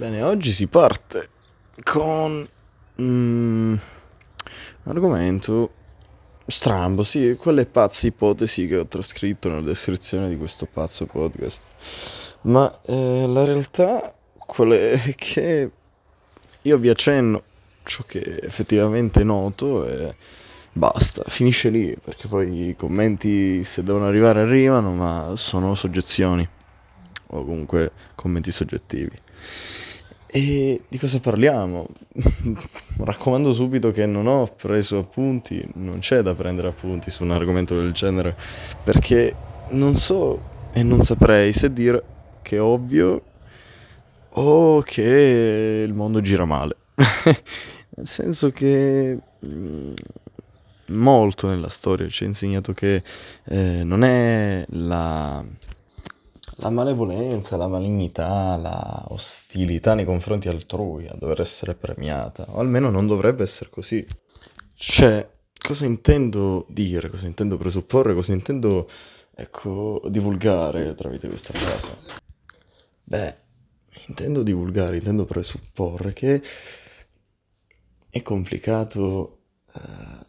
Bene, oggi si parte con mm, un argomento strambo, sì, quelle pazze ipotesi che ho trascritto nella descrizione di questo pazzo podcast. Ma eh, la realtà qual è che io vi accenno ciò che effettivamente noto e basta, finisce lì, perché poi i commenti se devono arrivare arrivano, ma sono soggezioni o comunque commenti soggettivi. E di cosa parliamo? Raccomando subito che non ho preso appunti, non c'è da prendere appunti su un argomento del genere, perché non so e non saprei se dire che è ovvio o che il mondo gira male. Nel senso che mm, molto nella storia ci ha insegnato che eh, non è la la malevolenza, la malignità, la ostilità nei confronti altrui a dover essere premiata, o almeno non dovrebbe essere così. Cioè, cosa intendo dire, cosa intendo presupporre, cosa intendo, ecco, divulgare tramite questa frase? Beh, intendo divulgare, intendo presupporre che è complicato eh,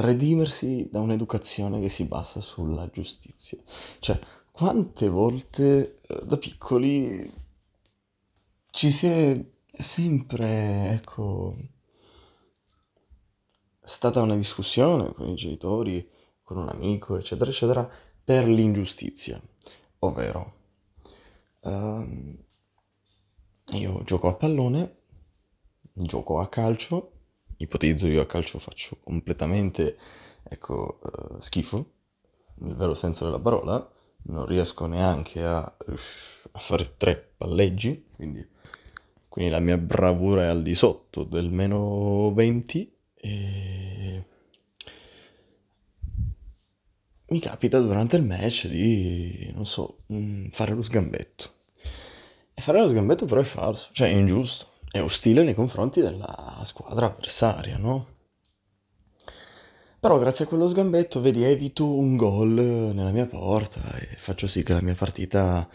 redimersi da un'educazione che si basa sulla giustizia. Cioè, quante volte eh, da piccoli ci si è sempre, ecco, stata una discussione con i genitori, con un amico, eccetera, eccetera, per l'ingiustizia, ovvero um, io gioco a pallone, gioco a calcio, ipotizzo io a calcio faccio completamente, ecco, uh, schifo, nel vero senso della parola, non riesco neanche a, a fare tre palleggi, quindi, quindi, la mia bravura è al di sotto del meno 20 e mi capita durante il match di, non so, mm, fare lo sgambetto. E fare lo sgambetto però è falso, cioè è ingiusto, è ostile nei confronti della squadra avversaria, no? Però grazie a quello sgambetto, vedi, evito un gol nella mia porta e faccio sì che la mia partita,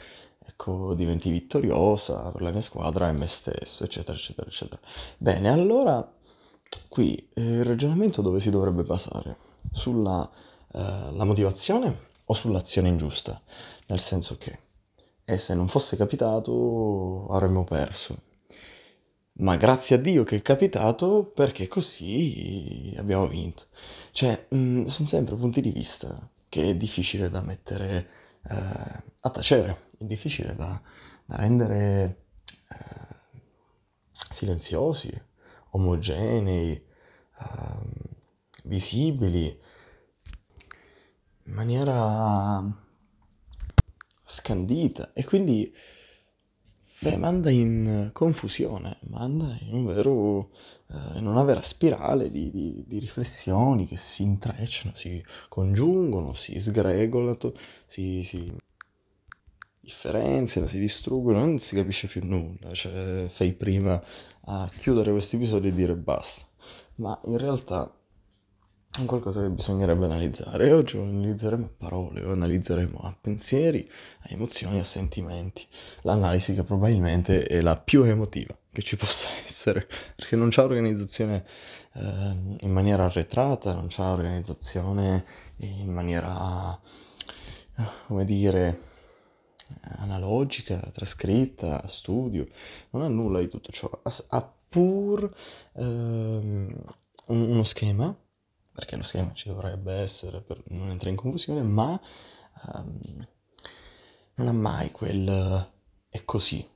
ecco, diventi vittoriosa per la mia squadra e me stesso, eccetera, eccetera, eccetera. Bene, allora qui eh, il ragionamento dove si dovrebbe basare? Sulla eh, motivazione o sull'azione ingiusta? Nel senso che, e se non fosse capitato avremmo perso ma grazie a Dio che è capitato perché così abbiamo vinto. Cioè, mh, mm, sono sempre punti di vista che è difficile da mettere eh, a tacere, è difficile da, da rendere eh, silenziosi, omogenei, eh, visibili, in maniera scandita. E quindi Beh, manda in confusione, manda in, un vero, eh, in una vera spirale di, di, di, riflessioni che si intrecciano, si congiungono, si sgregolano, si, si differenziano, si distruggono, non si capisce più nulla. Cioè, fai prima a chiudere questo episodio e dire basta. Ma in realtà è qualcosa che bisognerebbe analizzare. E oggi lo analizzeremo a parole, lo analizzeremo a pensieri, a emozioni, a sentimenti. L'analisi che probabilmente è la più emotiva che ci possa essere, perché non c'è organizzazione eh, in maniera arretrata, non c'è organizzazione in maniera, come dire, analogica, trascritta, studio, non ha nulla di tutto ciò, ha pur eh, uno schema perché lo schema ci dovrebbe essere per non entrare in confusione, ma um, non ha mai quel è così.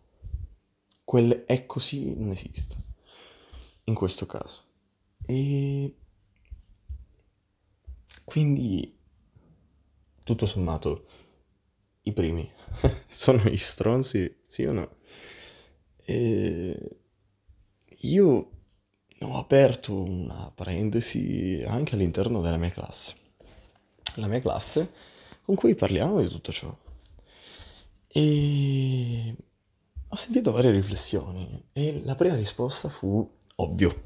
Quel è così non esiste, in questo caso. E quindi, tutto sommato, i primi sono gli stronzi, sì o no? E io ho aperto una parentesi anche all'interno della mia classe. La mia classe con cui parliamo di tutto ciò. E ho sentito varie riflessioni e la prima risposta fu ovvio.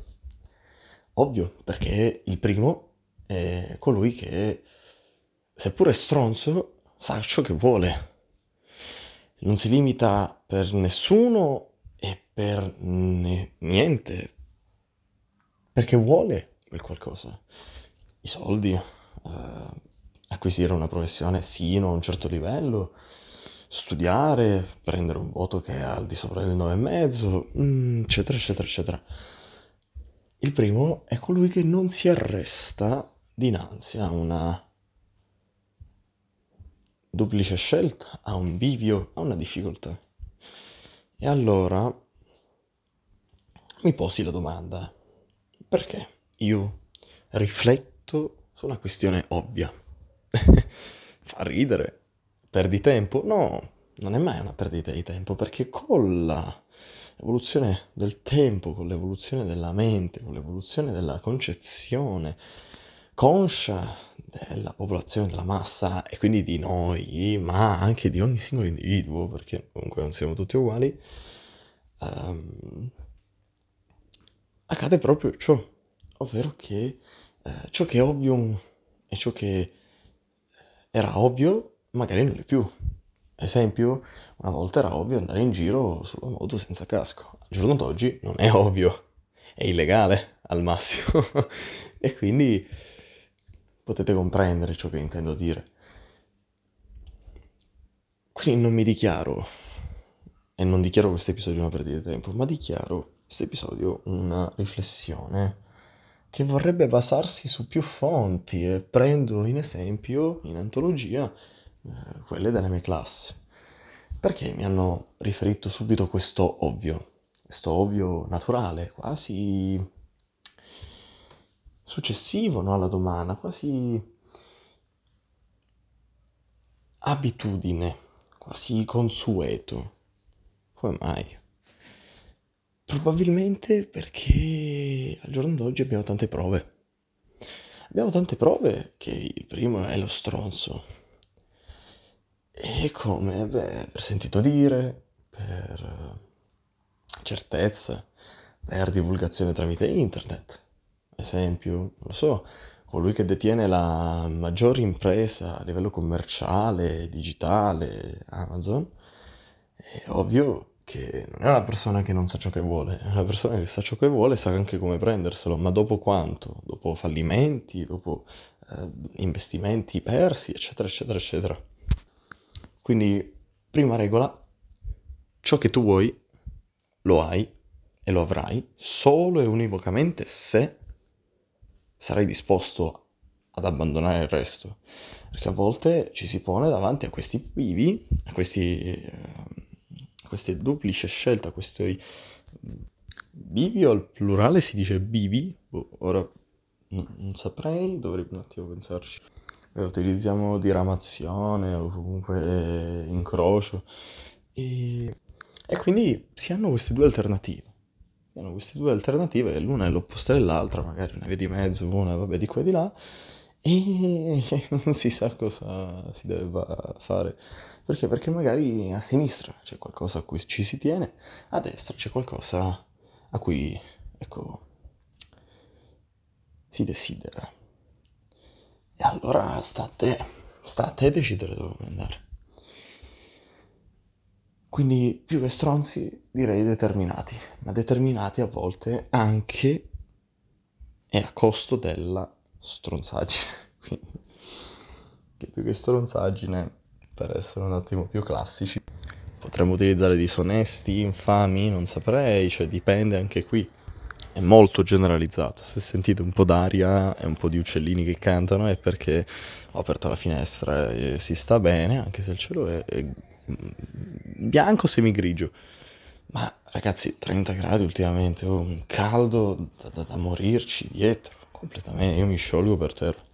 Ovvio, perché il primo è colui che, seppure stronzo, sa ciò che vuole. Non si limita per nessuno e per niente, perché vuole quel qualcosa. I soldi, eh, acquisire una professione sino a un certo livello, studiare, prendere un voto che è al di sopra del 9,5, mm, eccetera, eccetera, eccetera. Il primo è colui che non si arresta dinanzi a una duplice scelta, a un bivio, a una difficoltà. E allora mi posi la domanda, perché io rifletto su una questione ovvia? Fa ridere, perdi tempo? No, non è mai una perdita di tempo, perché con l'evoluzione del tempo, con l'evoluzione della mente, con l'evoluzione della concezione conscia della popolazione, della massa e quindi di noi, ma anche di ogni singolo individuo, perché comunque non siamo tutti uguali, um, accade proprio ciò, ovvero che eh, ciò che è ovvio e ciò che era ovvio magari non è più. Esempio, una volta era ovvio andare in giro sulla moto senza casco. Al giorno d'oggi non è ovvio, è illegale al massimo. e quindi potete comprendere ciò che intendo dire. Quindi non mi dichiaro, e non dichiaro questo episodio una perdita di tempo, ma dichiaro questo episodio una riflessione che vorrebbe basarsi su più fonti e prendo in esempio, in antologia, eh, quelle della mia classe. Perché mi hanno riferito subito questo ovvio, questo ovvio naturale, quasi successivo no, alla domanda, quasi abitudine, quasi consueto. Come mai? Probabilmente perché al giorno d'oggi abbiamo tante prove. Abbiamo tante prove che il primo è lo stronzo. E come? Beh, per sentito dire, per certezza, per divulgazione tramite internet. Esempio, non lo so, colui che detiene la maggior impresa a livello commerciale, digitale, Amazon, è ovvio che non è una persona che non sa ciò che vuole, è una persona che sa ciò che vuole e sa anche come prenderselo, ma dopo quanto? Dopo fallimenti, dopo eh, investimenti persi, eccetera, eccetera, eccetera. Quindi, prima regola, ciò che tu vuoi lo hai e lo avrai solo e univocamente se sarai disposto ad abbandonare il resto. Perché a volte ci si pone davanti a questi vivi, a questi... Eh, queste duplici scelte, a questi bivi o al plurale si dice bivi, boh, ora non, saprei, dovrei un attimo pensarci. Eh, utilizziamo diramazione o comunque incrocio e, e quindi si hanno queste due alternative. Hanno queste due alternative, l'una è l'opposta dell'altra, magari una via di mezzo, una vabbè di qua e di là, e non si sa cosa si deve fare. Perché? Perché magari a sinistra c'è qualcosa a cui ci si tiene, a destra c'è qualcosa a cui, ecco, si desidera. E allora sta a te, sta a te decidere dove andare. Quindi più che stronzi direi determinati, ma determinati a volte anche e a costo della stronzaggine. Quindi, che più che stronzaggine, per essere un attimo più classici, potremmo utilizzare disonesti, infami, non saprei, cioè dipende anche qui. È molto generalizzato. Se sentite un po' d'aria e un po' di uccellini che cantano è perché ho aperto la finestra e si sta bene, anche se il cielo è, è bianco semigrigio. Ma ragazzi, 30 gradi ultimamente, oh, un caldo da, da, da morirci dietro completamente, io mi sciolgo per terra.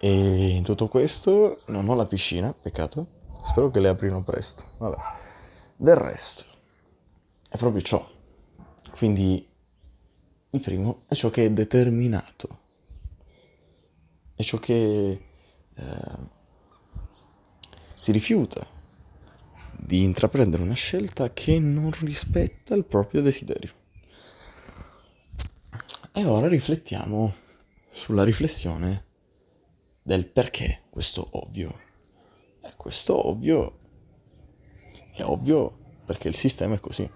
E in tutto questo non ho la piscina, peccato. Spero che le aprino presto. Vabbè. Del resto, è proprio ciò. Quindi il primo è ciò che è determinato. È ciò che eh, si rifiuta di intraprendere una scelta che non rispetta il proprio desiderio. E ora riflettiamo sulla riflessione del perché questo ovvio. E questo ovvio è ovvio perché il sistema è così.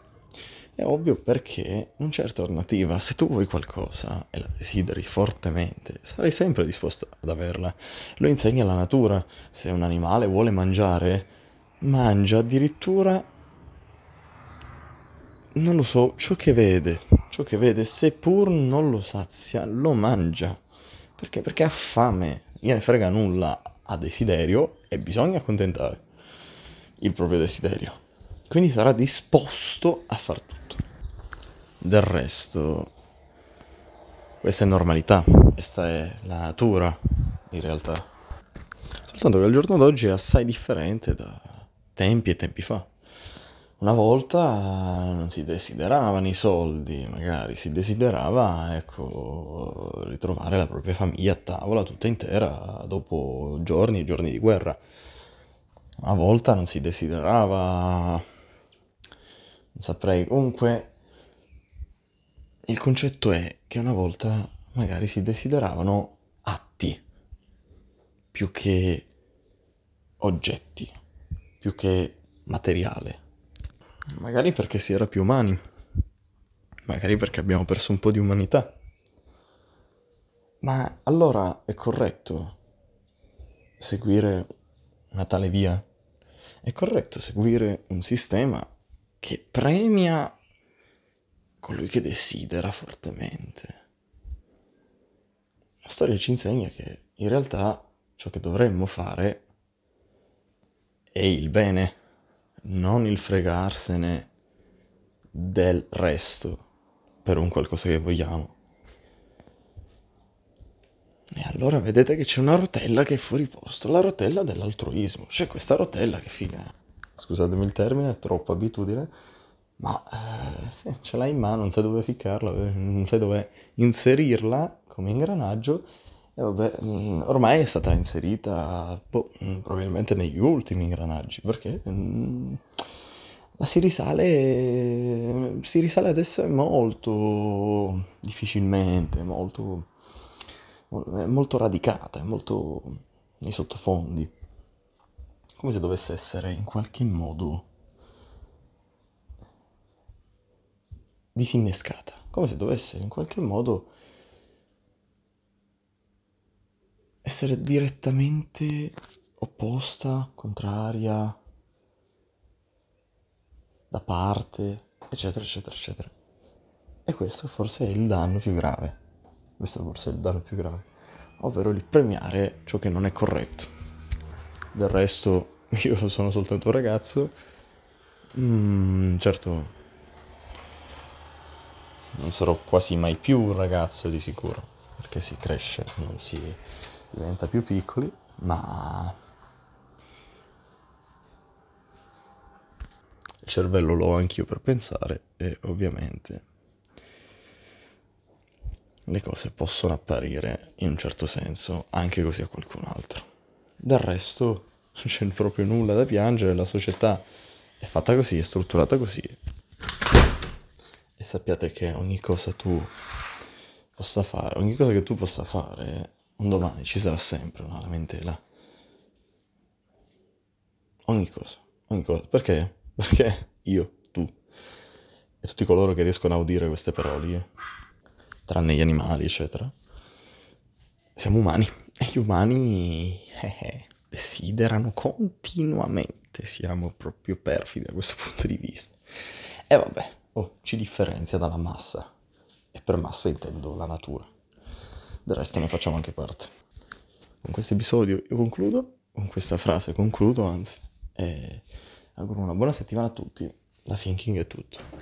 È ovvio perché non c'è alternativa. Se tu vuoi qualcosa e la desideri fortemente, sarai sempre disposto ad averla. Lo insegna la natura. Se un animale vuole mangiare, mangia addirittura, non lo so, ciò che vede. Ciò che vede, seppur non lo sazia, lo mangia. Perché? Perché ha fame. Gliene frega nulla, ha desiderio e bisogna accontentare il proprio desiderio. Quindi sarà disposto a far tutto. Del resto, questa è normalità, questa è la natura in realtà. Soltanto che al giorno d'oggi è assai differente da tempi e tempi fa. Una volta non si desideravano i soldi, magari si desiderava, ecco, ritrovare la propria famiglia a tavola tutta intera dopo giorni e giorni di guerra. Una volta non si desiderava, non saprei, comunque il concetto è che una volta magari si desideravano atti più che oggetti, più che materiale. Magari perché si era più umani, magari perché abbiamo perso un po' di umanità. Ma allora è corretto seguire una tale via? È corretto seguire un sistema che premia colui che desidera fortemente. La storia ci insegna che in realtà ciò che dovremmo fare è il bene, non il fregarsene del resto per un qualcosa che vogliamo. E allora vedete che c'è una rotella che è fuori posto, la rotella dell'altruismo. C'è questa rotella che figa. Scusatemi il termine, è troppa abitudine ma eh, ce l'hai in mano, non sai dove ficcarla, non sai dove inserirla come ingranaggio. E vabbè, mm, ormai è stata inserita boh, mm, probabilmente negli ultimi ingranaggi, perché mm, la si risale, si risale ad essere molto difficilmente, molto, molto radicata, molto nei sottofondi, come se dovesse essere in qualche modo disinnescata, come se dovesse in qualche modo essere direttamente opposta, contraria, da parte, eccetera, eccetera, eccetera. E questo forse è il danno più grave. Questo forse è il danno più grave, ovvero il premiare ciò che non è corretto. Del resto, io sono soltanto un ragazzo. Mm, certo, non sarò quasi mai più un ragazzo di sicuro, perché si cresce, non si diventa più piccoli, ma il cervello l'ho anch'io per pensare e ovviamente le cose possono apparire in un certo senso anche così a qualcun altro. Del resto non c'è proprio nulla da piangere, la società è fatta così, è strutturata così e sappiate che ogni cosa tu possa fare, ogni cosa che tu possa fare, un domani ci sarà sempre una lamentela. Ogni cosa, ogni cosa. Perché? Perché io, tu e tutti coloro che riescono a udire queste parole, tranne gli animali, eccetera, siamo umani e gli umani eh, eh, desiderano continuamente, siamo proprio perfidi da questo punto di vista. E vabbè, oh, ci differenzia dalla massa. E per massa intendo la natura. Del resto ne facciamo anche parte. Con questo episodio io concludo, con questa frase concludo anzi, e auguro una buona settimana a tutti. Da Thinking è tutto.